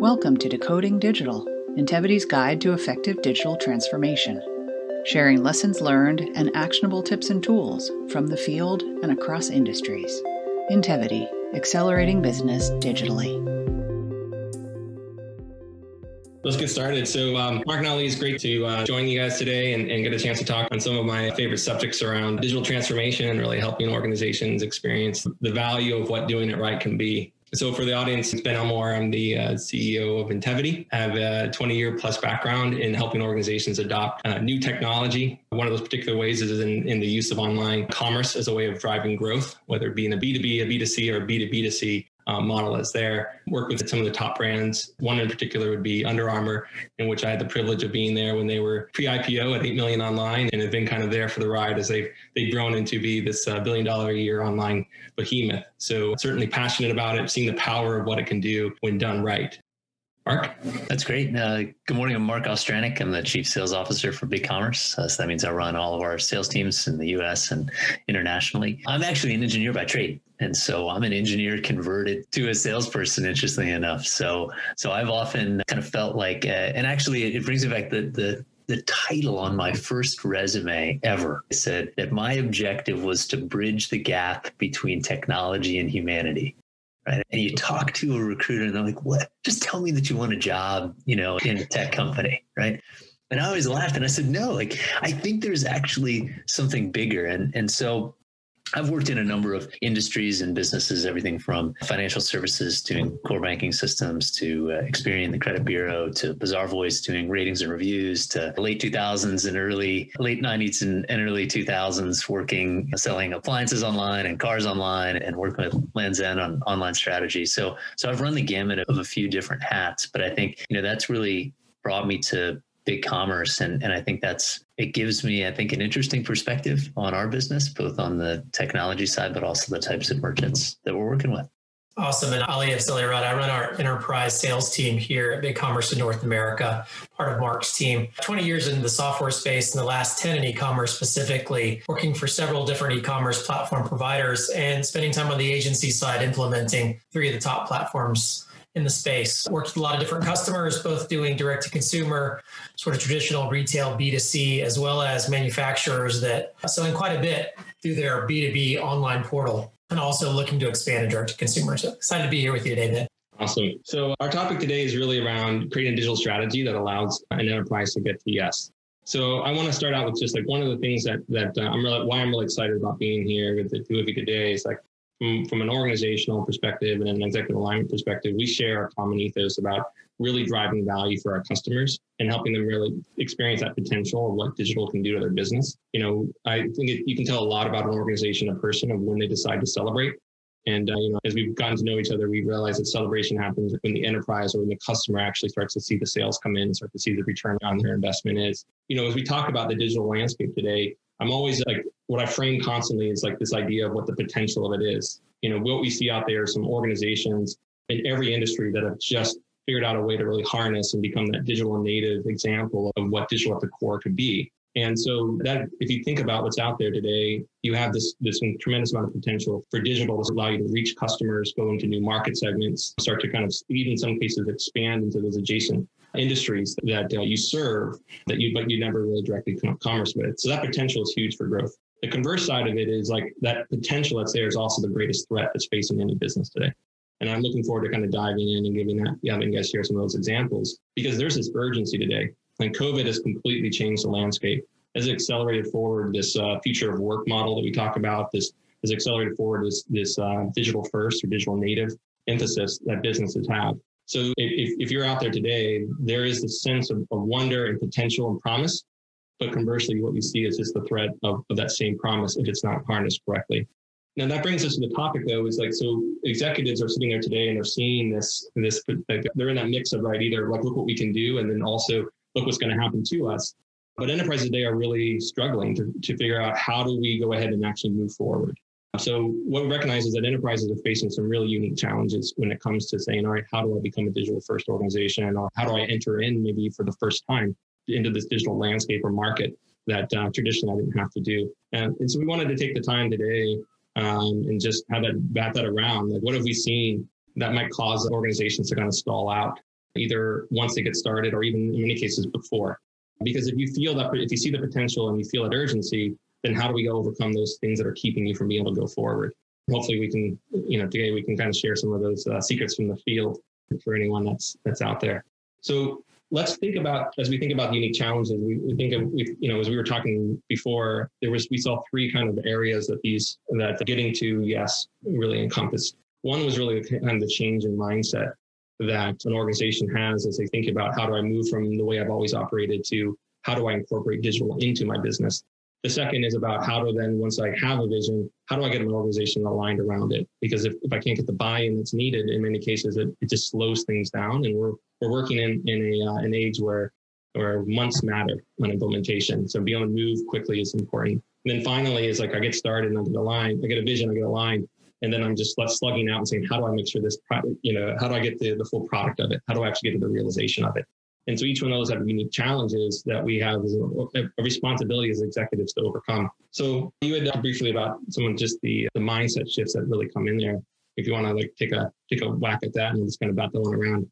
Welcome to Decoding Digital, Intevity's guide to effective digital transformation, sharing lessons learned and actionable tips and tools from the field and across industries. Intevity, accelerating business digitally. Let's get started. So, um, Mark and Ali, it's great to uh, join you guys today and, and, get a chance to talk on some of my favorite subjects around digital transformation and really helping organizations experience the value of what doing it right can be. So, for the audience, it's Ben Elmore. I'm the uh, CEO of Intevity. I have a 20 year plus background in helping organizations adopt uh, new technology. One of those particular ways is in, in the use of online commerce as a way of driving growth, whether it be in a B2B, a B2C, or a B2B2C um, model is there. Work with some of the top brands. One in particular would be Under Armour, in which I had the privilege of being there when they were pre-IPO at eight million online, and have been kind of there for the ride as they've they've grown into be this uh, billion dollar a year online behemoth. So certainly passionate about it, seeing the power of what it can do when done right. Mark? That's great. Uh, good morning. I'm Mark Ostranik. I'm the Chief Sales Officer for BigCommerce. Uh, so that means I run all of our sales teams in the US and internationally. I'm actually an engineer by trade. And so I'm an engineer converted to a salesperson, interestingly enough. So, so I've often kind of felt like, uh, and actually it brings me back the, the, the title on my first resume ever said that my objective was to bridge the gap between technology and humanity right? And you talk to a recruiter and they're like, what? Just tell me that you want a job, you know, in a tech company, right? And I always laughed and I said, no, like, I think there's actually something bigger. And, and so I've worked in a number of industries and businesses, everything from financial services doing core banking systems to uh, Experian, the credit bureau, to Bazaarvoice doing ratings and reviews, to late 2000s and early, late 90s and, and early 2000s working, selling appliances online and cars online and working with Lands' End on online strategy. So, so I've run the gamut of a few different hats, but I think, you know, that's really brought me to BigCommerce and and I think that's it gives me I think an interesting perspective on our business both on the technology side but also the types of merchants that we're working with. Awesome. And Ali Afzaliarad, I run our enterprise sales team here at Big Commerce in North America, part of Mark's team. 20 years in the software space and the last 10 in e-commerce specifically, working for several different e-commerce platform providers and spending time on the agency side implementing three of the top platforms in the space. Worked with a lot of different customers, both doing direct to consumer, sort of traditional retail B2C, as well as manufacturers that selling quite a bit through their B2B online portal and also looking to expand in direct to consumer. So excited to be here with you today, Ben. Awesome. So our topic today is really around creating a digital strategy that allows an enterprise to get to yes. So I want to start out with just like one of the things that that uh, I'm really why I'm really excited about being here with the two of you today is like from, from an organizational perspective and an executive alignment perspective, we share a common ethos about really driving value for our customers and helping them really experience that potential of what digital can do to their business. You know, I think it, you can tell a lot about an organization, a person, of when they decide to celebrate. And uh, you know, as we've gotten to know each other, we realize that celebration happens when the enterprise or when the customer actually starts to see the sales come in, start to see the return on their investment is. You know, as we talk about the digital landscape today, I'm always like what I frame constantly is like this idea of what the potential of it is. You know, what we see out there some organizations in every industry that have just figured out a way to really harness and become that digital native example of what digital at the core could be. And so that if you think about what's out there today, you have this this tremendous amount of potential for digital to allow you to reach customers, go into new market segments, start to kind of even in some cases expand into those adjacent industries that uh, you serve that you but you never really directly commerce with. So that potential is huge for growth. The converse side of it is like that potential that's there is also the greatest threat that's facing any business today. And I'm looking forward to kind of diving in and giving that, having you guys share some of those examples because there's this urgency today. And COVID has completely changed the landscape. Has accelerated forward this uh, future of work model that we talk about. This has accelerated forward this this uh, digital first or digital native emphasis that businesses have. So if, if you're out there today, there is this sense of, of wonder and potential and promise. But conversely, what you see is just the threat of, of that same promise if it's not harnessed correctly. Now that brings us to the topic though, is like so executives are sitting there today and they're seeing this this like they're in that mix of right either like look what we can do and then also look what's going to happen to us. But enterprises today are really struggling to, to figure out how do we go ahead and actually move forward. So what we recognize is that enterprises are facing some really unique challenges when it comes to saying, all right, how do I become a digital first organization or how do I enter in maybe for the first time into this digital landscape or market that uh, traditionally I didn't have to do. And, and, so we wanted to take the time today um, and just have that bat that around. Like what have we seen that might cause organizations to kind of stall out either once they get started or even in many cases before. Because if you feel that, if you see the potential and you feel that urgency, then how do we overcome those things that are keeping you from being able to go forward? Hopefully, we can, you know, today we can kind of share some of those uh, secrets from the field for anyone that's that's out there. So let's think about as we think about the unique challenges. We, we think of, we, you know, as we were talking before, there was we saw three kind of areas that these that getting to yes really encompassed. One was really kind of the change in mindset that an organization has as they think about how do I move from the way I've always operated to how do I incorporate digital into my business. The second is about how to then, once I have a vision, how do I get an organization aligned around it? Because if, if I can't get the buy-in that's needed, in many cases, it, it just slows things down. And we're, we're working in, in a, uh, an age where, where months matter on implementation. So being able to move quickly is important. And then finally is like I get started I get I get a vision, I get a line, and then I'm just left slugging out and saying, how do I make sure this, you know, how do I get the, the full product of it? How do I actually get to the realization of it? And so each one of those have unique challenges that we have a, a responsibility as executives to overcome. So you had talked briefly about some of just the, the mindset shifts that really come in there. If you want to like take a take a whack at that and just kind of bat that one around.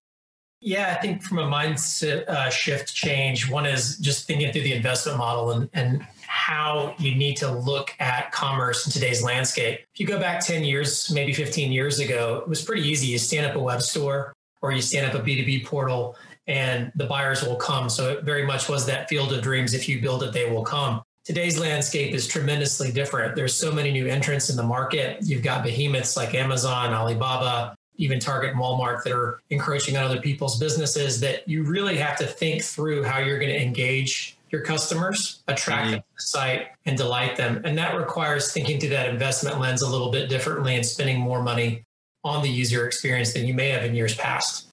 Yeah, I think from a mindset uh, shift change, one is just thinking through the investment model and, and how you need to look at commerce in today's landscape. If you go back 10 years, maybe 15 years ago, it was pretty easy. You stand up a web store or you stand up a B2B portal and the buyers will come. So it very much was that field of dreams. If you build it, they will come. Today's landscape is tremendously different. There's so many new entrants in the market. You've got behemoths like Amazon, Alibaba, even Target and Walmart that are encroaching on other people's businesses that you really have to think through how you're going to engage your customers, attract mm-hmm. them to the site, and delight them. And that requires thinking through that investment lens a little bit differently and spending more money on the user experience than you may have in years past.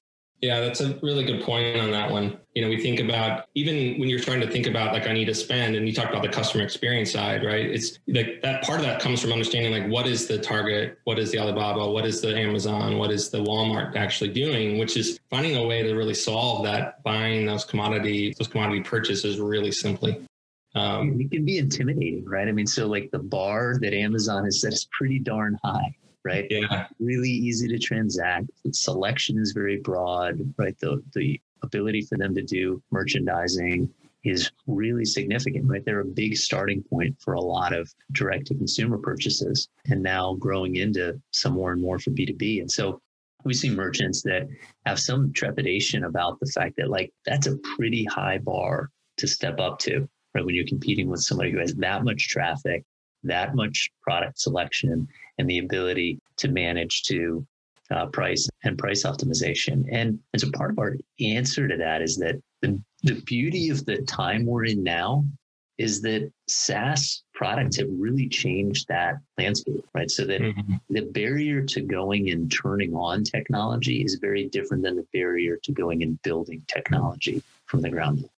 Yeah, that's a really good point on that one. You know, we think about even when you're trying to think about like I need to spend, and you talk about the customer experience side, right? It's like that part of that comes from understanding like what is the Target, what is the Alibaba, what is the Amazon, what is the Walmart actually doing, which is finding a way to really solve that buying those commodity those commodity purchases really simply. Um, it can be intimidating, right? I mean, so like the bar that Amazon has set is pretty darn high right? Yeah. Really easy to transact. The selection is very broad, right? The the ability for them to do merchandising is really significant, right? They're a big starting point for a lot of direct to consumer purchases and now growing into some more and more for B2B. And so we see merchants that have some trepidation about the fact that like that's a pretty high bar to step up to, right? When you're competing with somebody who has that much traffic, that much product selection, and the ability to manage to uh, price and price optimization. And, and so part of our answer to that is that the, the beauty of the time we're in now is that SaaS products have really changed that landscape, right? So that mm-hmm. the barrier to going and turning on technology is very different than the barrier to going and building technology from the ground up.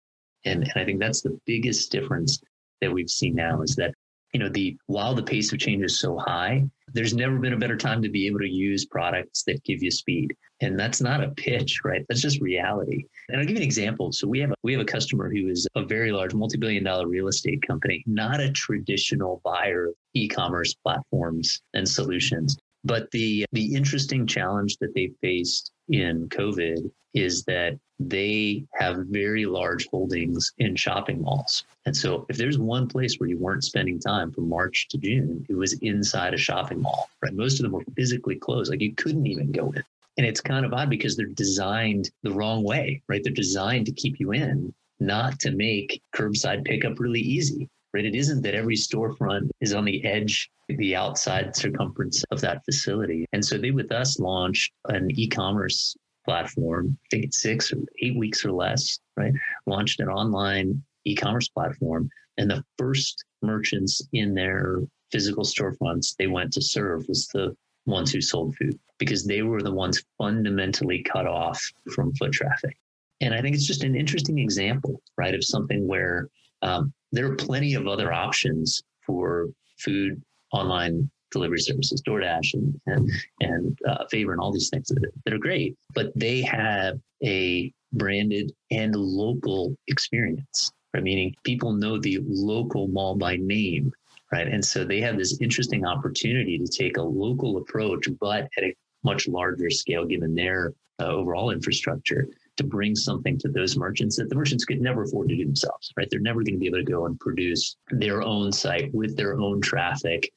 And, and I think that's the biggest difference that we've seen now is that you know the while the pace of change is so high there's never been a better time to be able to use products that give you speed. And that's not a pitch right? That's just reality. And i'll give you an example. So we have a, we have a customer who is a very large multi-billion dollar real estate company not a traditional buyer of e-commerce platforms and solutions but the the interesting challenge that they faced in covid is that they have very large holdings in shopping malls. And so if there's one place where you weren't spending time from March to June, it was inside a shopping mall, right? Most of them were physically closed. Like you couldn't even go in. And it's kind of odd because they're designed the wrong way, right? They're designed to keep you in, not to make curbside pickup really easy, right? It isn't that every storefront is on the edge, the outside circumference of that facility. And so they, with us, launched an e commerce platform. I think it's six or eight weeks or less, right? Launched an online e-commerce platform. And the first merchants in their physical storefronts they went to serve was the ones who sold food because they were the ones fundamentally cut off from foot traffic. And I think it's just an interesting example, right, of something where um, there are plenty of other options for food online delivery services, DoorDash and and, and uh, Favor and all these things that, that are great, but they have a branded and local experience. Right? Meaning people know the local mall by name, right? And so they have this interesting opportunity to take a local approach, but at a much larger scale, given their uh, overall infrastructure, to bring something to those merchants that the merchants could never afford to do themselves, right? They're never going to be able to go and produce their own site with their own traffic,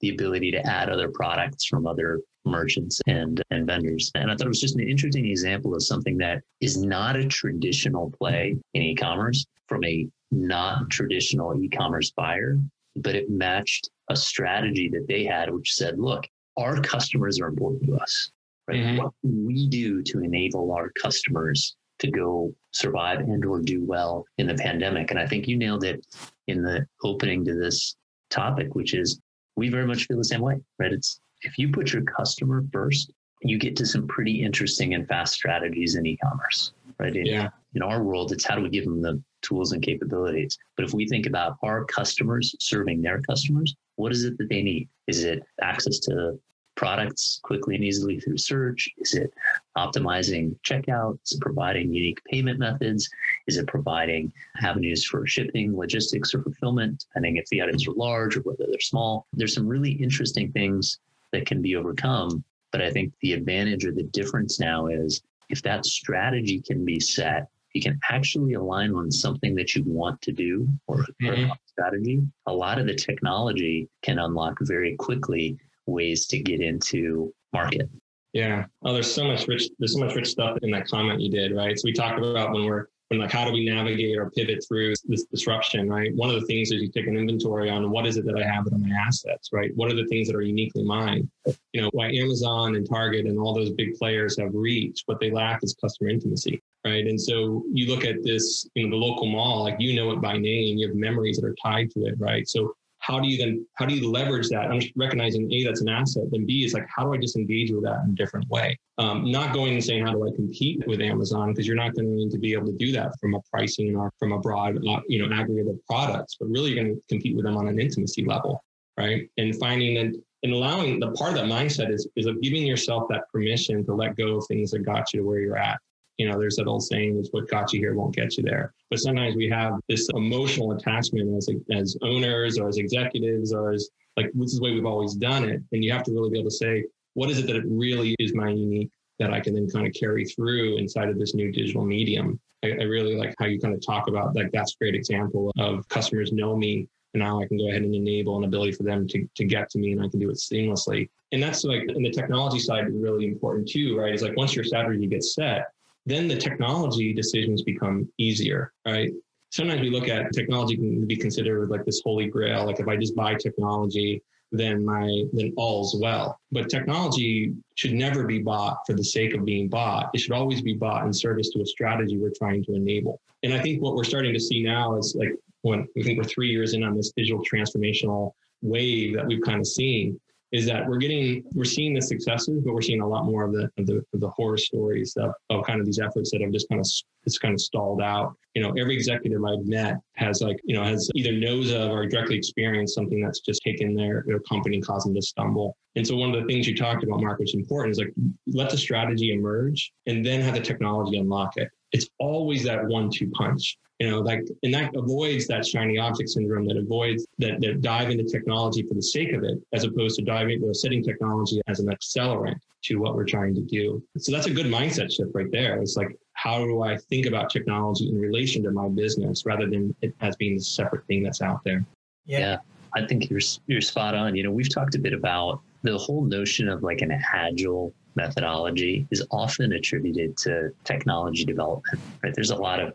the ability to add other products from other merchants and, and vendors. And I thought it was just an interesting example of something that is not a traditional play in e-commerce from a not traditional e-commerce buyer, but it matched a strategy that they had, which said, look, our customers are important to us. Right? Mm-hmm. What can we do to enable our customers to go survive and or do well in the pandemic? And I think you nailed it in the opening to this topic, which is we very much feel the same way, right? It's if you put your customer first, you get to some pretty interesting and fast strategies in e-commerce, right? In, yeah. in our world, it's how do we give them the tools and capabilities? But if we think about our customers serving their customers, what is it that they need? Is it access to products quickly and easily through search? Is it optimizing checkout? Is it providing unique payment methods? Is it providing avenues for shipping, logistics, or fulfillment, depending if the items are large or whether they're small? There's some really interesting things that can be overcome. But I think the advantage or the difference now is if that strategy can be set, you can actually align on something that you want to do or, mm-hmm. a strategy. A lot of the technology can unlock very quickly ways to get into market. Yeah. Oh, there's so much rich. There's so much rich stuff in that comment you did, right? So we talked about when we're when like how do we navigate or pivot through this disruption, right? One of the things is you take an inventory on what is it that I have are my assets, right? What are the things that are uniquely mine? You know, why Amazon and Target and all those big players have reach, what they lack is customer intimacy, right? And so you look at this, you know, the local mall, like you know it by name, you have memories that are tied to it, right? So how do you then how do you leverage that? I'm just recognizing a that's an asset then b is like how do i just engage with that in a different way? Um, not going and saying how do i compete with amazon? Because you're not going to be able to do that from a pricing or from a broad uh, you know aggregate of products but really you're going to compete with them on an intimacy level right? And finding that and allowing the part of that mindset is is of giving yourself that permission to let go of things that got you to where you're at. You know, there's that old saying, "Is what got you here won't get you there." But sometimes we have this emotional attachment as as owners or as executives or as like this is the way we've always done it, and you have to really be able to say, "What is it that it really is my unique that I can then kind of carry through inside of this new digital medium?" I, I really like how you kind of talk about like that's a great example of customers know me and now I can go ahead and enable an ability for them to, to get to me and I can do it seamlessly. And that's like, and the technology side really important too, right? Is like once your strategy gets set, then the technology decisions become easier, right? Sometimes we look at technology can be considered like this holy grail. Like if I just buy technology, then my then all's well. But technology should never be bought for the sake of being bought. It should always be bought in service to a strategy we're trying to enable. And I think what we're starting to see now is like when we think we're three years in on this digital transformational wave that we've kind of seen is that we're getting we're seeing the successes, but we're seeing a lot more of the of the, of the horror stories of, of kind of these efforts that have just kind of it's kind of stalled out. You know, every executive I've met has like you know has either knows of or directly experienced something that's just taken their their company caused them to stumble. And so one of the things you talked about, Mark, which is important, is like let the strategy emerge and then have the technology unlock it. It's always that one-two punch you know like and that avoids that shiny object syndrome that avoids that, that dive into technology for the sake of it as opposed to diving into setting technology as an accelerant to what we're trying to do. So that's a good mindset shift right there. It's like how do i think about technology in relation to my business rather than it as being a separate thing that's out there? Yeah. yeah i think you're you're spot on. You know we've talked a bit about the whole notion of like an agile methodology is often attributed to technology development, right? There's a lot of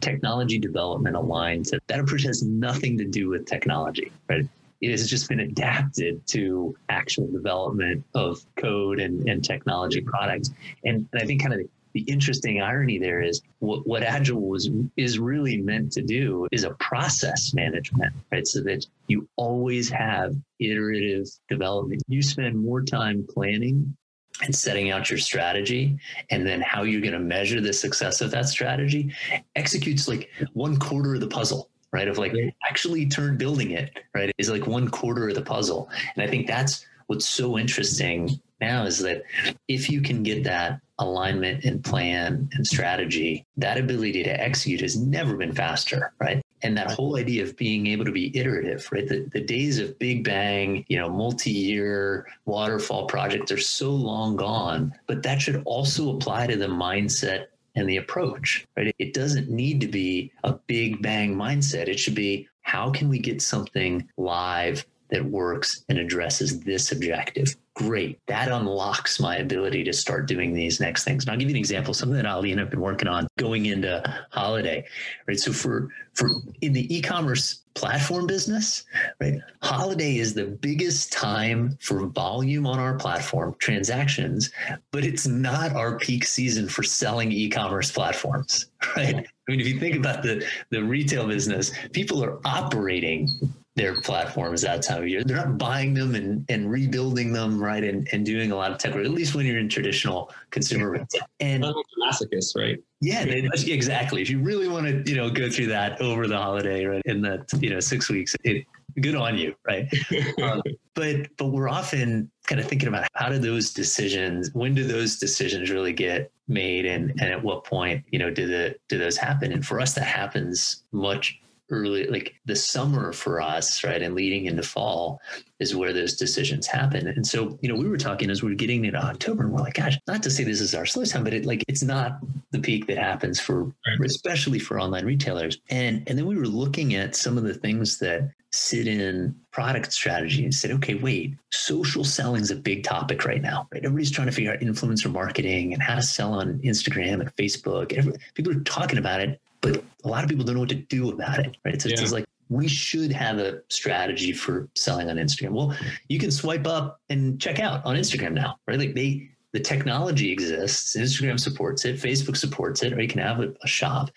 technology development aligned to that approach has nothing to do with technology, right? It has just been adapted to actual development of code and, and technology products. And, I think kind of the interesting irony there is what, what agile was is really meant to do is a process management right so that you always have iterative development you spend more time planning and setting out your strategy and then how you're going to measure the success of that strategy executes like one quarter of the puzzle right? Of like actually turn building it right is like one quarter of the puzzle. And i think that's what's so interesting now is that if you can get that alignment and plan and strategy that ability to execute has never been faster right and that whole idea of being able to be iterative right the, the days of big bang you know multi-year waterfall projects are so long gone but that should also apply to the mindset and the approach, right? It doesn't need to be a big bang mindset. It should be how can we get something live that works and addresses this objective. Great. That unlocks my ability to start doing these next things. And I'll give you an example, something that Ali and I've been working on going into holiday. Right. So for for in the e-commerce platform business, right, holiday is the biggest time for volume on our platform, transactions, but it's not our peak season for selling e-commerce platforms. Right. I mean, if you think about the the retail business, people are operating their platforms that time of year. They're not buying them and, and rebuilding them, right? And, and doing a lot of tech work, at least when you're in traditional consumer. And masochists, right? Yeah, exactly. If you really want to, you know, go through that over the holiday, right? In that, you know, six weeks, it good on you, right? um, but but we're often kind of thinking about how do those decisions, when do those decisions really get made and and at what point, you know, do the do those happen? And for us that happens much early like the summer for us right and leading into fall is where those decisions happen and so you know we were talking as we are getting into october and we're like gosh not to say this is our slow time but it like it's not the peak that happens for especially for online retailers and and then we were looking at some of the things that sit in product strategy and said, okay, wait, social selling is a big topic right now, right? Everybody's trying to figure out influencer marketing and how to sell on Instagram and Facebook. Every, people are talking about it, but a lot of people don't know what to do about it, right? So yeah. it's like we should have a strategy for selling on Instagram. Well, you can swipe up and check out on Instagram now, right? Like they the technology exists. Instagram supports it, Facebook supports it, or you can have a, a, shop.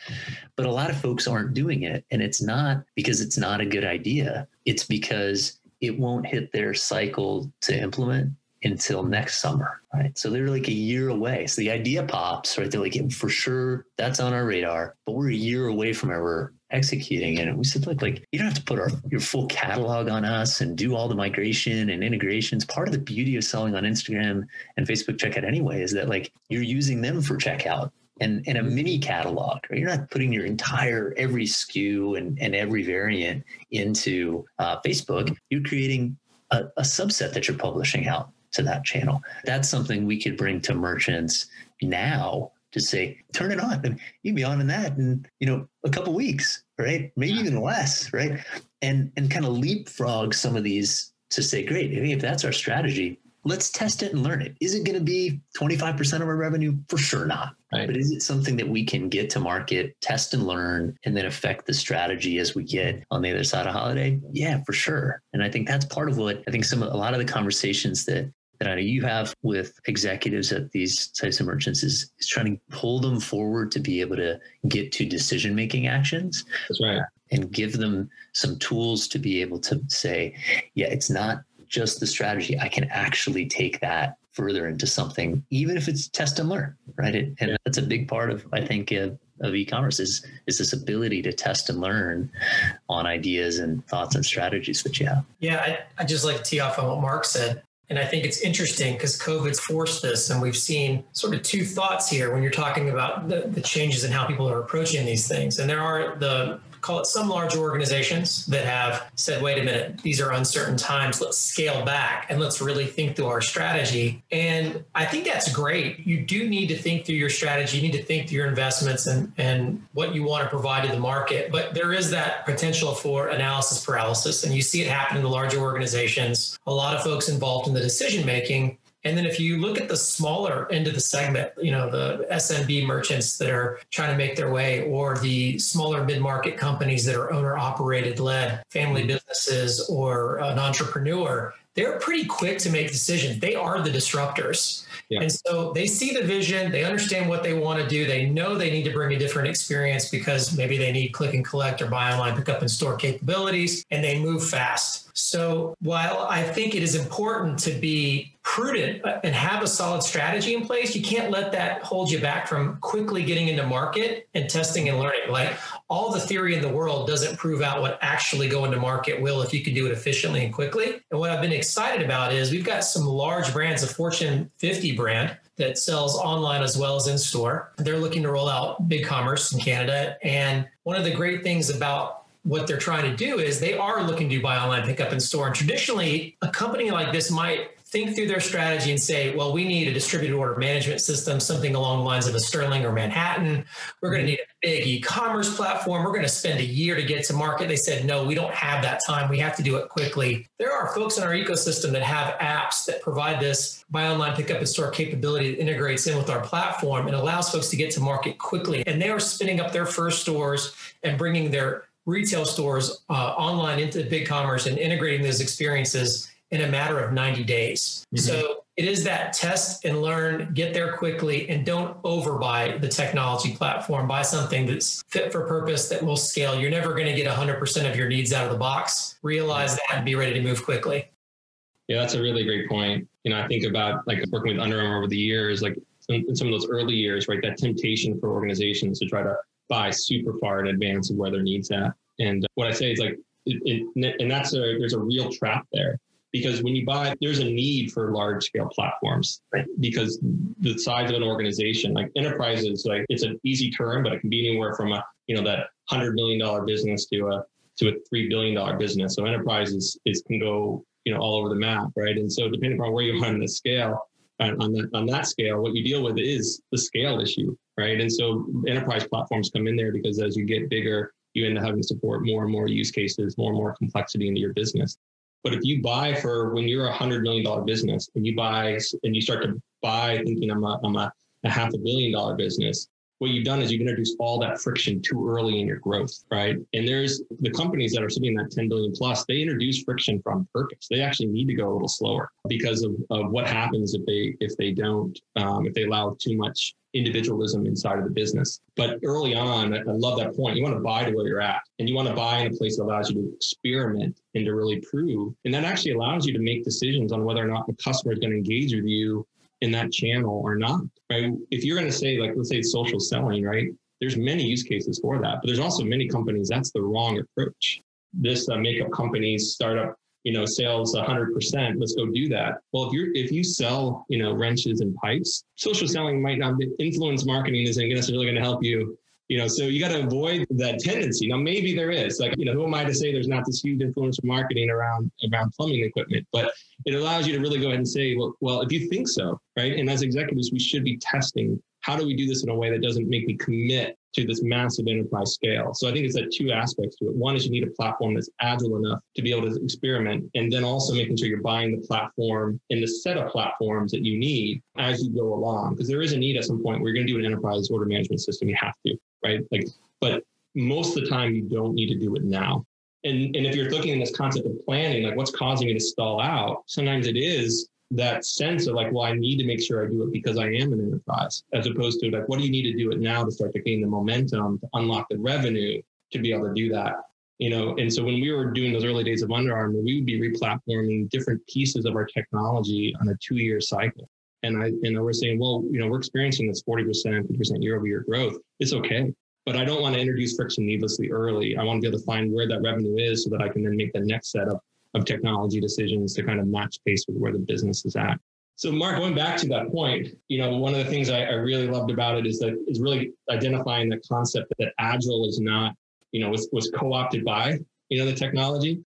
But a lot of folks aren't doing it. And it's not because it's not a good idea. It's because it won't hit their cycle to implement until next summer, right? So they're like a year away. So the idea pops, right? They're like, for sure, that's on our radar, but we're a year away from ever executing it. And we said, look, like you don't have to put our your full catalog on us and do all the migration and integrations. Part of the beauty of selling on Instagram and Facebook checkout anyway is that like you're using them for checkout and, and a mini catalog. Right? You're not putting your entire every SKU and, and every variant into uh, Facebook. You're creating a, a subset that you're publishing out to that channel. That's something we could bring to merchants now to say, turn it on. And you can be on in that in, you know, a couple weeks, right? Maybe even less, right? And and kind of leapfrog some of these to say, great, if that's our strategy, let's test it and learn it. Is it going to be 25% of our revenue? For sure not. Right. But is it something that we can get to market, test and learn, and then affect the strategy as we get on the other side of holiday? Yeah, for sure. And I think that's part of what I think some a lot of the conversations that that I know you have with executives at these types of merchants is, is trying to pull them forward to be able to get to decision making actions. That's right. And give them some tools to be able to say, yeah, it's not just the strategy. I can actually take that further into something, even if it's test and learn, right? It, and that's a big part of, I think, uh, of e-commerce is is this ability to test and learn on ideas and thoughts and strategies that you have. Yeah, I, I just like to tee off on what Mark said. And I think it's interesting because COVID's forced this, and we've seen sort of two thoughts here when you're talking about the, the changes in how people are approaching these things. And there are the call it some large organizations that have said, wait a minute, these are uncertain times. Let's scale back and let's really think through our strategy. And I think that's great. You do need to think through your strategy. You need to think through your investments and, and what you want to provide to the market. But there is that potential for analysis paralysis. And you see it happen in the larger organizations. A lot of folks involved in the decision making and then if you look at the smaller end of the segment, you know, the SMB merchants that are trying to make their way or the smaller mid-market companies that are owner operated led family mm-hmm. businesses or an entrepreneur, they're pretty quick to make decisions. They are the disruptors. Yeah. And so they see the vision, they understand what they want to do, they know they need to bring a different experience because maybe they need click and collect or buy online, pick up and store capabilities, and they move fast. So while I think it is important to be prudent uh, and have a solid strategy in place, you can't let that hold you back from quickly getting into market and testing and learning. Like all the theory in the world doesn't prove out what actually going to market will if you can do it efficiently and quickly. And what I've been excited about is we've got some large brands, a Fortune 50 brand that sells online as well as in store. They're looking to roll out big commerce in Canada. And one of the great things about what they're trying to do is they are looking to buy online, pick up in store. And traditionally, a company like this might think through their strategy and say, well, we need a distributed order management system, something along the lines of a Sterling or Manhattan. We're going to need a big e-commerce platform. We're going to spend a year to get to market. They said, no, we don't have that time. We have to do it quickly. There are folks in our ecosystem that have apps that provide this buy online, pick up in store capability that integrates in with our platform and allows folks to get to market quickly. And they are spinning up their first stores and bringing their retail stores uh, online into big commerce and integrating those experiences in a matter of 90 days. Mm-hmm. So it is that test and learn, get there quickly, and don't overbuy the technology platform. Buy something that's fit for purpose that will scale. You're never going to get 100% of your needs out of the box. Realize that and be ready to move quickly. Yeah, that's a really great point. You know, I think about like working with Under Armour over the years, like in some of those early years, right? That temptation for organizations to try to buy super far in advance of where their needs at. And what I say is like, it, it, and that's a there's a real trap there because when you buy there's a need for large scale platforms right? because the size of an organization like enterprises like it's an easy term but it can be anywhere from a you know that 100 million dollar business to a to a 3 billion dollar business. So enterprises is can go you know all over the map right? And so depending on where you are on the scale on that on that scale what you deal with is the scale issue right? And so enterprise platforms come in there because as you get bigger you end up having to support more and more use cases more and more complexity into your business but if you buy for when you're a hundred million dollar business and you buy and you start to buy thinking I'm a, I'm a, a half a billion dollar business, what you've done is you've introduced all that friction too early in your growth, right? And there's the companies that are sitting at 10 billion plus, they introduce friction from purpose. They actually need to go a little slower because of, of what happens if they if they don't, um, if they allow too much individualism inside of the business. But early on, I love that point. You want to buy to where you're at and you want to buy in a place that allows you to experiment and to really prove. And that actually allows you to make decisions on whether or not the customer is going to engage with you in that channel or not, right? If you're going to say, like, let's say social selling, right? There's many use cases for that, but there's also many companies that's the wrong approach. This uh, makeup companies, startup you know sales 100% let's go do that. Well if you're if you sell you know wrenches and pipes social selling might not be influence marketing isn't necessarily going to help you you know so you got to avoid that tendency. Now maybe there is like you know who am i to say there's not this huge influence of marketing around around plumbing equipment? But it allows you to really go ahead and say well, well if you think so right? And as executives we should be testing how do we do this in a way that doesn't make me commit to this massive enterprise scale? So I think it's that two aspects to it. One is you need a platform that's agile enough to be able to experiment, and then also making sure you're buying the platform and the set of platforms that you need as you go along. Because there is a need at some point where you're going to do an enterprise order management system. You have to, right? Like, but most of the time you don't need to do it now. And, and if you're looking in this concept of planning, like what's causing me to stall out, sometimes it is that sense of like, well, I need to make sure I do it because I am an enterprise, as opposed to like, what do you need to do it now to start to gain the momentum to unlock the revenue to be able to do that? You know, and so when we were doing those early days of Under Armour, we would be replatforming different pieces of our technology on a two-year cycle. And I and we're saying, well, you know, we're experiencing this 40%, 50% year-over-year growth. It's okay. But I don't want to introduce friction needlessly early. I want to be able to find where that revenue is so that I can then make the next setup of technology decisions to kind of match pace with where the business is at. So, Mark, going back to that point, you know, one of the things I, I really loved about it is that is really identifying the concept that agile is not, you know, was, was co-opted by, you know, the technology.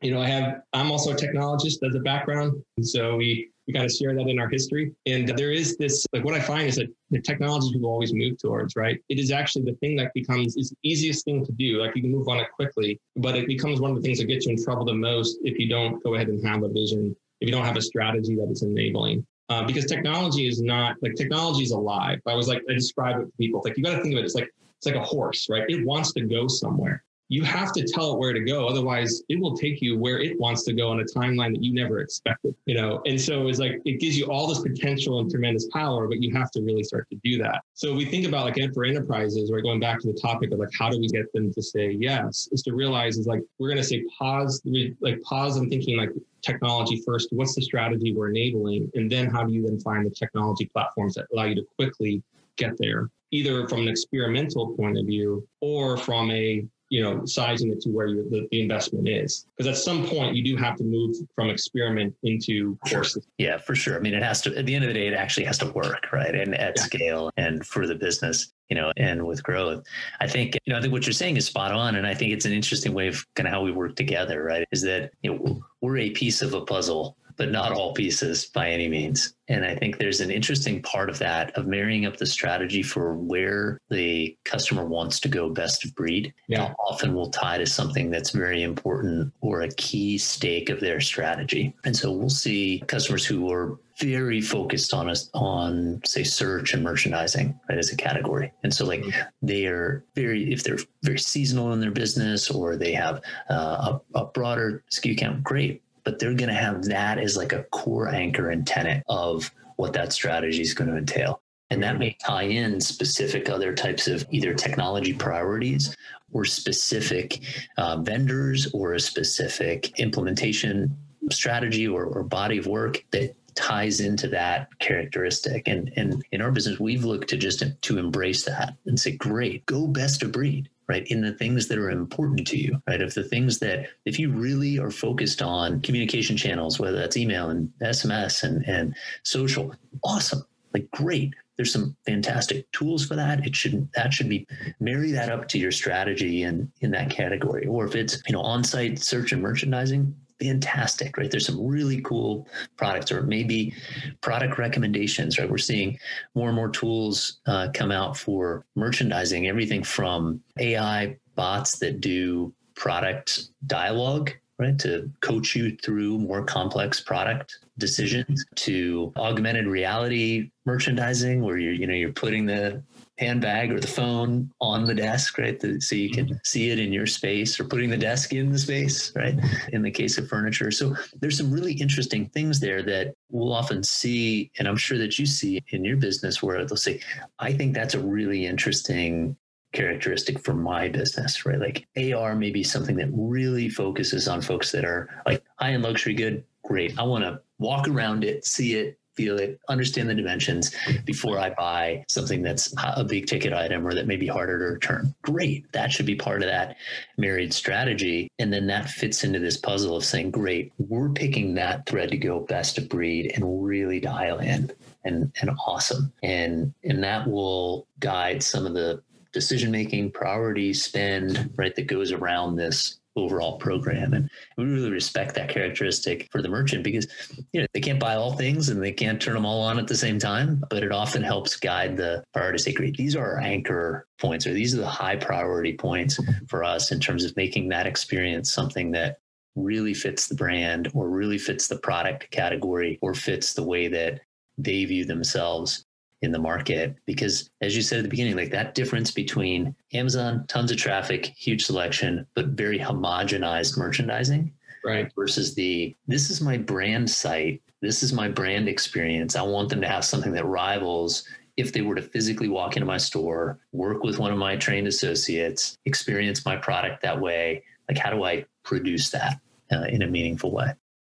You know, I have I'm also a technologist as a background, so we we kind of share that in our history. And there is this, like what I find is that the technologies will always move towards, right? It is actually the thing that becomes is the easiest thing to do. Like you can move on it quickly, but it becomes one of the things that gets you in trouble the most if you don't go ahead and have a vision, if you don't have a strategy that is enabling. Uh, because technology is not like technology is alive. I was like, I describe it to people. Like you got to think of it. It's like it's like a horse, right? It wants to go somewhere you have to tell it where to go. Otherwise it will take you where it wants to go on a timeline that you never expected you know? And so it's like it gives you all this potential and tremendous power but you have to really start to do that. So we think about like for enterprises right going back to the topic of like how do we get them to say yes is to realize is like we're going to say pause like pause and thinking like technology first what's the strategy we're enabling and then how do you then find the technology platforms that allow you to quickly get there either from an experimental point of view or from a you know, sizing it to where the, the investment is. Because at some point you do have to move from experiment into courses. Yeah, for sure. I mean, it has to, at the end of the day, it actually has to work, right? And at yeah. scale and for the business, you know, and with growth. I think, you know, I think what you're saying is spot on. And I think it's an interesting way of kind of how we work together, right? Is that, you know, we're a piece of a puzzle but not all pieces by any means. And I think there's an interesting part of that of marrying up the strategy for where the customer wants to go best of breed. Yeah. Often will tie to something that's very important or a key stake of their strategy. And so we'll see customers who are very focused on us on say search and merchandising right as a category and so like they are very if they're very seasonal in their business or they have uh, a, a broader SKU count great but they're going to have that as like a core anchor and tenet of what that strategy is going to entail. And that may tie in specific other types of either technology priorities or specific uh, vendors or a specific implementation strategy or, or body of work that ties into that characteristic. And, and in our business, we've looked to just to embrace that and say, great, go best of breed right in the things that are important to you right? Of the things that if you really are focused on communication channels whether that's email and sms and, and social awesome like great. There's some fantastic tools for that. It should that should be marry that up to your strategy in in that category. Or if it's you know on-site search and merchandising fantastic, right? There's some really cool products, or maybe product recommendations, right? We're seeing more and more tools uh, come out for merchandising, everything from AI bots that do product dialogue right to coach you through more complex product decisions to augmented reality merchandising where you're you know you're putting the handbag or the phone on the desk, right? So you can mm-hmm. see it in your space or putting the desk in the space, right? In the case of furniture. So there's some really interesting things there that we'll often see. And I'm sure that you see in your business where they'll say, I think that's a really interesting characteristic for my business, right? Like AR may be something that really focuses on folks that are like high end luxury good. Great. I want to walk around it, see it, feel it, understand the dimensions before I buy something that's a big ticket item or that may be harder to return. Great. That should be part of that married strategy. And then that fits into this puzzle of saying, great, we're picking that thread to go best of breed and really dial in and, and awesome. And, and that will guide some of the decision making, priority, spend, right, that goes around this overall program. And we really respect that characteristic for the merchant because you know they can't buy all things and they can't turn them all on at the same time. But it often helps guide the priority. Say, great, these are our anchor points, or these are the high priority points for us in terms of making that experience something that really fits the brand or really fits the product category or fits the way that they view themselves in the market because as you said at the beginning like that difference between amazon tons of traffic huge selection but very homogenized merchandising right. versus the this is my brand site. This is my brand experience. I want them to have something that rivals if they were to physically walk into my store work with one of my trained associates experience my product that way. Like how do i produce that uh, in a meaningful way?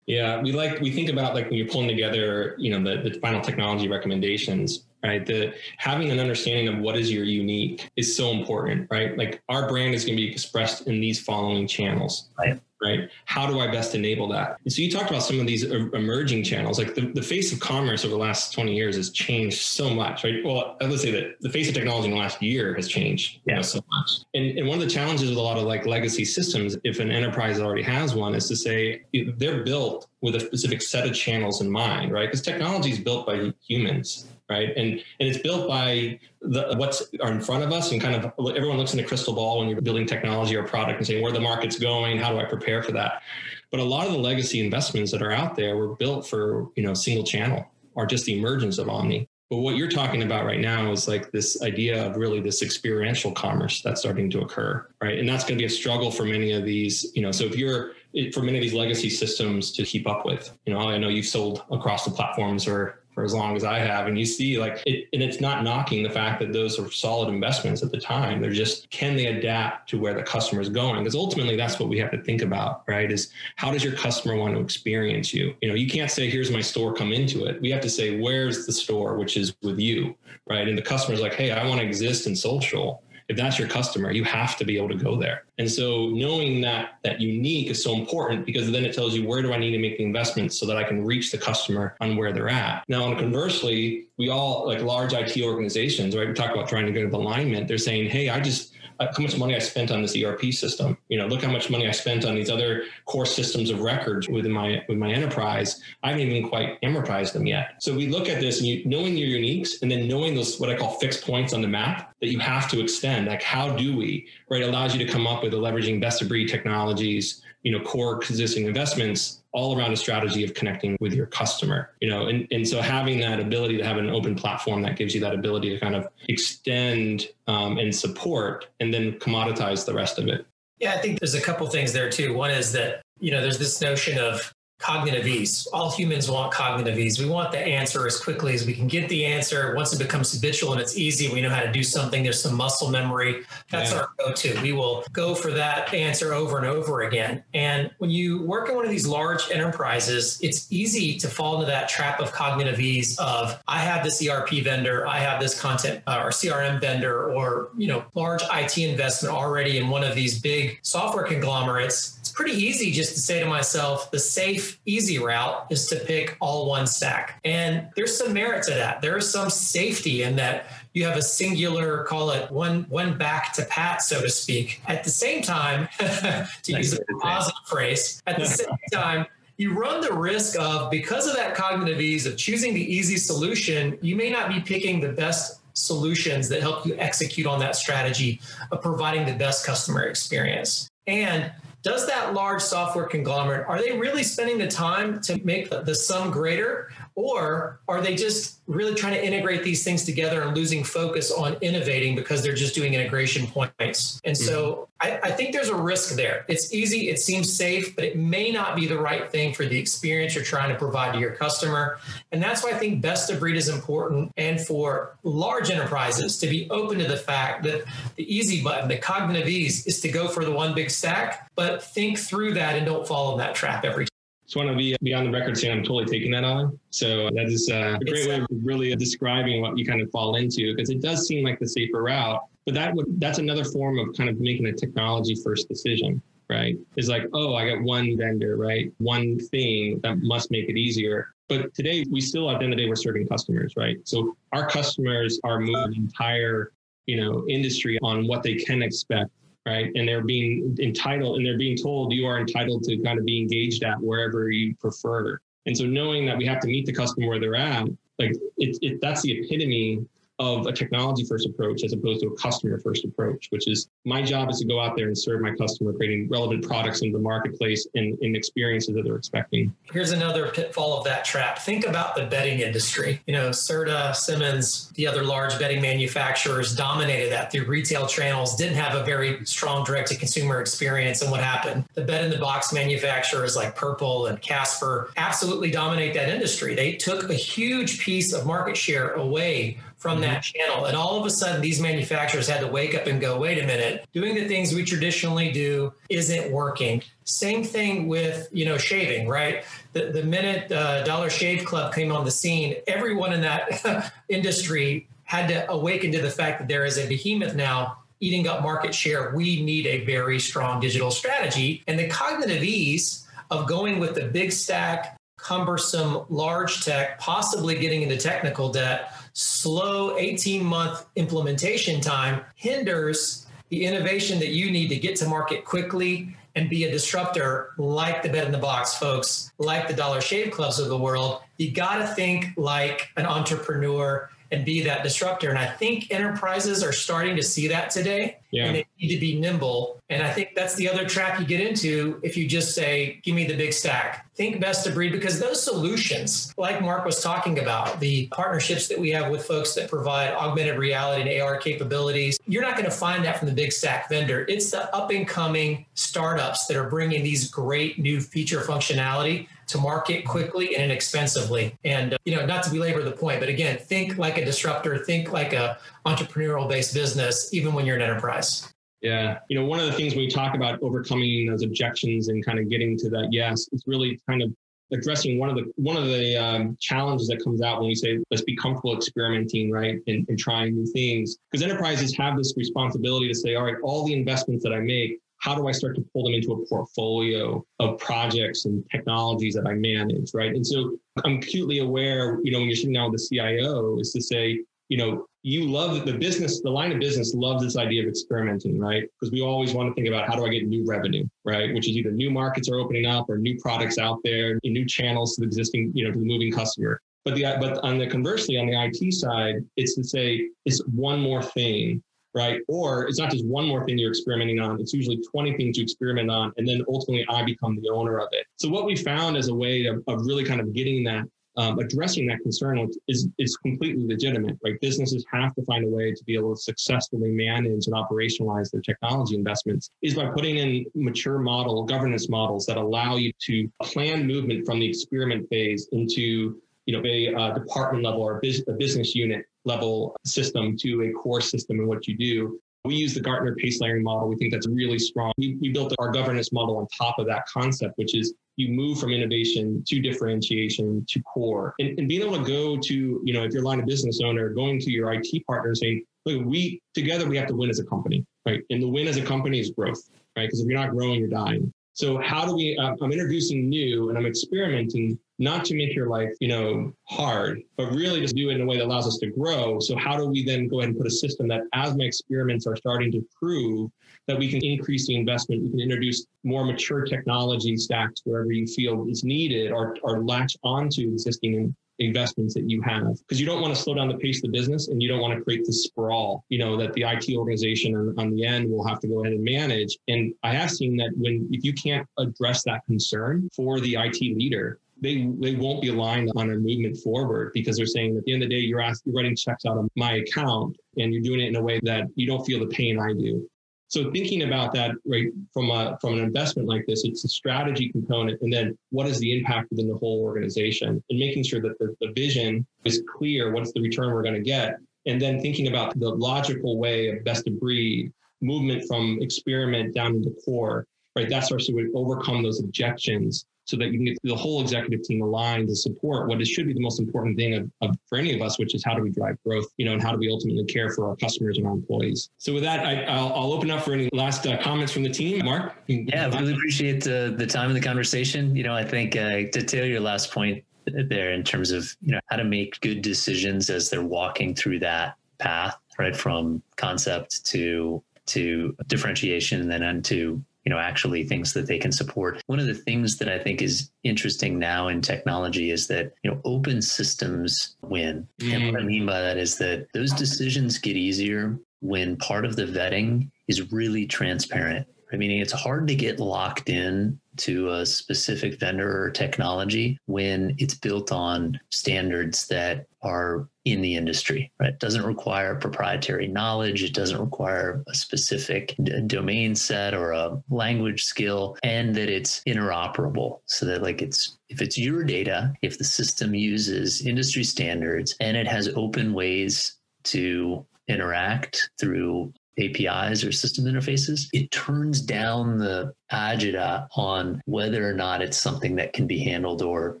Yeah, we like we think about like when you're pulling together, you know, the, the final technology recommendations right? The having an understanding of what is your unique is so important, right? Like our brand is going to be expressed in these following channels. Right. Right. How do I best enable that? And so you talked about some of these emerging channels, like the, the face of commerce over the last 20 years has changed so much, right? Well, let's say that the face of technology in the last year has changed yeah. You know, so much. And, and one of the challenges with a lot of like legacy systems, if an enterprise already has one, is to say they're built with a specific set of channels in mind, right? Because technology is built by humans right? And and it's built by the what's are in front of us, and kind of everyone looks in a crystal ball when you're building technology or product and saying where the market's going, how do I prepare for that? But a lot of the legacy investments that are out there were built for you know single channel or just the emergence of omni. But what you're talking about right now is like this idea of really this experiential commerce that's starting to occur, right? And that's going to be a struggle for many of these, you know. So if you're for many of these legacy systems to keep up with, you know, I know you've sold across the platforms or for as long as I have. And you see like it, and it's not knocking the fact that those are solid investments at the time. They're just, can they adapt to where the customer is going? Because ultimately that's what we have to think about, right? Is how does your customer want to experience you? You know, you can't say, here's my store, come into it. We have to say, where's the store, which is with you, right? And the customer's like, hey, I want to exist in social if that's your customer, you have to be able to go there. And so knowing that that unique is so important because then it tells you where do I need to make the investments so that I can reach the customer on where they're at. Now, conversely, we all like large IT organizations, right? We talk about trying to get alignment. They're saying, hey, I just Uh, how much money I spent on this ERP system. You know, look how much money I spent on these other core systems of records within my with my enterprise. I haven't even quite amortized them yet. So we look at this and you knowing your uniques and then knowing those what I call fixed points on the map that you have to extend. Like how do we, right? Allows you to come up with leveraging best of breed technologies, you know, core existing investments all around a strategy of connecting with your customer you know and, and so having that ability to have an open platform that gives you that ability to kind of extend um, and support and then commoditize the rest of it. Yeah i think there's a couple things there too. One is that you know there's this notion of cognitive ease. All humans want cognitive ease. We want the answer as quickly as we can get the answer. Once it becomes habitual and it's easy, we know how to do something. There's some muscle memory. That's yeah. our go to. We will go for that answer over and over again. And when you work in one of these large enterprises, it's easy to fall into that trap of cognitive ease of I have this ERP vendor, I have this content uh, or CRM vendor or, you know, large IT investment already in one of these big software conglomerates it's pretty easy just to say to myself, the safe, easy route is to pick all one stack. And there's some merit to that. There is some safety in that you have a singular, call it one one back to pat, so to speak. At the same time, to use a positive phrase, at the same time, you run the risk of because of that cognitive ease of choosing the easy solution, you may not be picking the best solutions that help you execute on that strategy of providing the best customer experience. And does that large software conglomerate are they really spending the time to make the, the sum greater or are they just really trying to integrate these things together and losing focus on innovating because they're just doing integration points? And so mm-hmm. I, I, think there's a risk there. It's easy, it seems safe, but it may not be the right thing for the experience you're trying to provide to your customer. And that's why I think best of breed is important. And for large enterprises to be open to the fact that the easy button, the cognitive ease, is to go for the one big stack, but think through that and don't fall in that trap every time just want to be, be on the record saying I'm totally taking that on. So that is uh, a great way of really describing what you kind of fall into because it does seem like the safer route. But that would that's another form of kind of making a technology first decision, right? It's like, oh, I got one vendor, right? One thing that must make it easier. But today we still at the end of the day we're serving customers, right? So our customers are moving entire you know industry on what they can expect right? And they're being entitled and they're being told you are entitled to kind of be engaged at wherever you prefer. And so knowing that we have to meet the customer where they're at, like it, it that's the epitome of a technology first approach as opposed to a customer first approach, which is my job is to go out there and serve my customer, creating relevant products in the marketplace and, and experiences that they're expecting. Here's another pitfall of that trap. Think about the bedding industry. You know, Serta, Simmons, the other large bedding manufacturers dominated that through retail channels, didn't have a very strong direct to consumer experience. And what happened? The bed in the box manufacturers like Purple and Casper absolutely dominate that industry. They took a huge piece of market share away from mm-hmm. that channel. And all of a sudden, these manufacturers had to wake up and go, wait a minute, doing the things we traditionally do isn't working. Same thing with, you know, shaving, right? The, the minute uh, Dollar Shave Club came on the scene, everyone in that industry had to awaken to the fact that there is a behemoth now eating up market share. We need a very strong digital strategy. And the cognitive ease of going with the big stack, cumbersome, large tech, possibly getting into technical debt slow 18 month implementation time hinders the innovation that you need to get to market quickly and be a disruptor like the bed in the box folks, like the Dollar Shave Clubs of the world. You got to think like an entrepreneur and be that disruptor. And I think enterprises are starting to see that today. Yeah. And they need to be nimble. And I think that's the other trap you get into if you just say, give me the big stack. Think best of breed because those solutions, like Mark was talking about, the partnerships that we have with folks that provide augmented reality and AR capabilities, you're not going to find that from the big stack vendor. It's the up and coming startups that are bringing these great new feature functionality to market quickly and inexpensively. And, uh, you know, not to belabor the point, but again, think like a disruptor, think like a entrepreneurial based business, even when you're an enterprise. Yeah. You know, one of the things we talk about overcoming those objections and kind of getting to that yes, is really kind of addressing one of the one of the um, challenges that comes out when we say let's be comfortable experimenting right and, and trying new things because enterprises have this responsibility to say all right all the investments that i make how do I start to pull them into a portfolio of projects and technologies that I manage, right? And so I'm acutely aware, you know, when you're sitting down with the CIO, is to say, you know, you love the business, the line of business loves this idea of experimenting, right? Because we always want to think about how do I get new revenue, right? Which is either new markets are opening up or new products out there, new channels to the existing, you know, to the moving customer. But the but on the conversely, on the IT side, it's to say it's one more thing, right? Or it's not just one more thing you're experimenting on. It's usually 20 things you experiment on, and then ultimately I become the owner of it. So what we found as a way of, of really kind of getting that um, addressing that concern is, is completely legitimate, right? Businesses have to find a way to be able to successfully manage and operationalize their technology investments is by putting in mature model governance models that allow you to plan movement from the experiment phase into you know a uh, department level or a business unit level system to a core system in what you do we use the Gartner pace layering model. We think that's really strong. We, we built our governance model on top of that concept, which is you move from innovation to differentiation to core and, and being able to go to, you know, if you're a line of business owner, going to your IT partner and saying, look, we together, we have to win as a company, right? And the win as a company is growth, right? Because if you're not growing, you're dying. So how do we, uh, I'm introducing new and I'm experimenting not to make your life, you know, hard, but really just do it in a way that allows us to grow. So how do we then go ahead and put a system that as my experiments are starting to prove that we can increase the investment, we can introduce more mature technology stacks wherever you feel is needed or, or latch onto existing investments that you have because you don't want to slow down the pace of the business and you don't want to create the sprawl you know that the IT organization on, on, the end will have to go ahead and manage and I have seen that when if you can't address that concern for the IT leader they they won't be aligned on a movement forward because they're saying at the end of the day you're asking you're writing checks out of my account and you're doing it in a way that you don't feel the pain I do. So thinking about that right from a from an investment like this, it's a strategy component, and then what is the impact within the whole organization, and making sure that the, the vision is clear. What's the return we're going to get, and then thinking about the logical way of best of breed movement from experiment down into core. Right, that starts to overcome those objections so that you can get the whole executive team aligned to support what should be the most important thing of, of, for any of us, which is how do we drive growth, you know, and how do we ultimately care for our customers and our employees. So with that, I, will open up for any last uh, comments from the team. Mark? Yeah, I really appreciate the time and the conversation. You know, I think uh, to tail your last point there in terms of, you know, how to make good decisions as they're walking through that path, right? From concept to to differentiation and then into you know actually things that they can support one of the things that i think is interesting now in technology is that you know open systems win mm. and what i mm. mean by that is that those decisions get easier when part of the vetting is really transparent I mean, it's hard to get locked in to a specific vendor or technology when it's built on standards that are in the industry, right? It doesn't require proprietary knowledge. It doesn't require a specific d- domain set or a language skill and that it's interoperable so that like it's, if it's your data, if the system uses industry standards and it has open ways to interact through APIs or system interfaces, it turns down the agita on whether or not it's something that can be handled or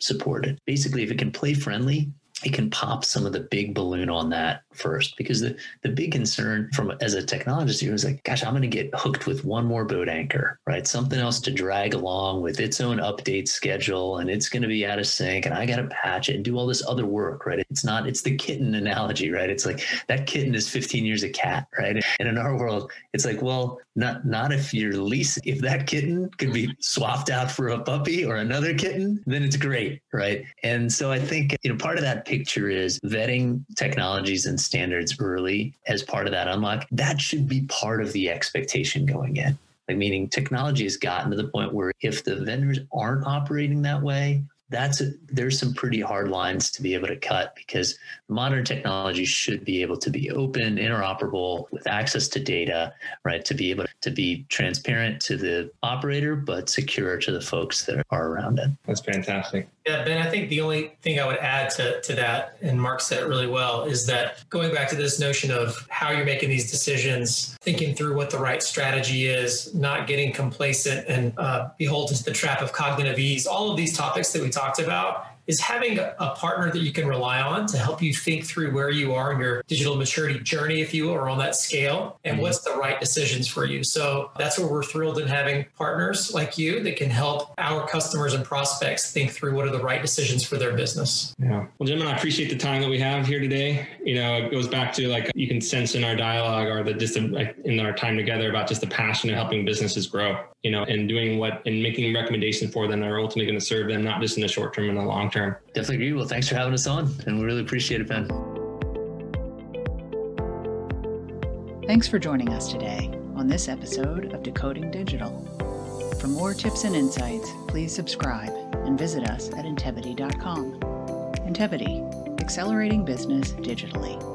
supported. Basically, if it can play friendly, it can pop some of the big balloon on that first because the, the big concern from as a technologist here is like gosh i'm going to get hooked with one more boat anchor right? Something else to drag along with its own update schedule and it's going to be out of sync and i got to patch it and do all this other work right? It's not it's the kitten analogy right? It's like that kitten is 15 years a cat right? And in our world it's like well not not if you're least if that kitten could be swapped out for a puppy or another kitten then it's great right? And so i think you know part of that picture is vetting technologies and standards early as part of that unlock. That should be part of the expectation going in. Like meaning technology has gotten to the point where if the vendors aren't operating that way, that's a, there's some pretty hard lines to be able to cut because modern technology should be able to be open, interoperable, with access to data, right? To be able to be transparent to the operator, but secure to the folks that are around it. That's fantastic. Yeah, Ben, I think the only thing I would add to, to that, and Mark said it really well, is that going back to this notion of how you're making these decisions, thinking through what the right strategy is, not getting complacent and uh, beholden to the trap of cognitive ease, all of these topics that we talked about is having a partner that you can rely on to help you think through where you are in your digital maturity journey, if you will, or on that scale, and mm-hmm. what's the right decisions for you. So that's where we're thrilled in having partners like you that can help our customers and prospects think through what are the right decisions for their business. Yeah. Well, gentlemen, I appreciate the time that we have here today. You know, it goes back to like you can sense in our dialogue or the just in our time together about just the passion of helping businesses grow, you know, and doing what and making recommendations for them that are ultimately going to serve them, not just in the short term and the long term. Definitely agree. Well, thanks for having us on, and we really appreciate it, Ben. Thanks for joining us today on this episode of Decoding Digital. For more tips and insights, please subscribe and visit us at Intevity.com. Intevity, accelerating business digitally.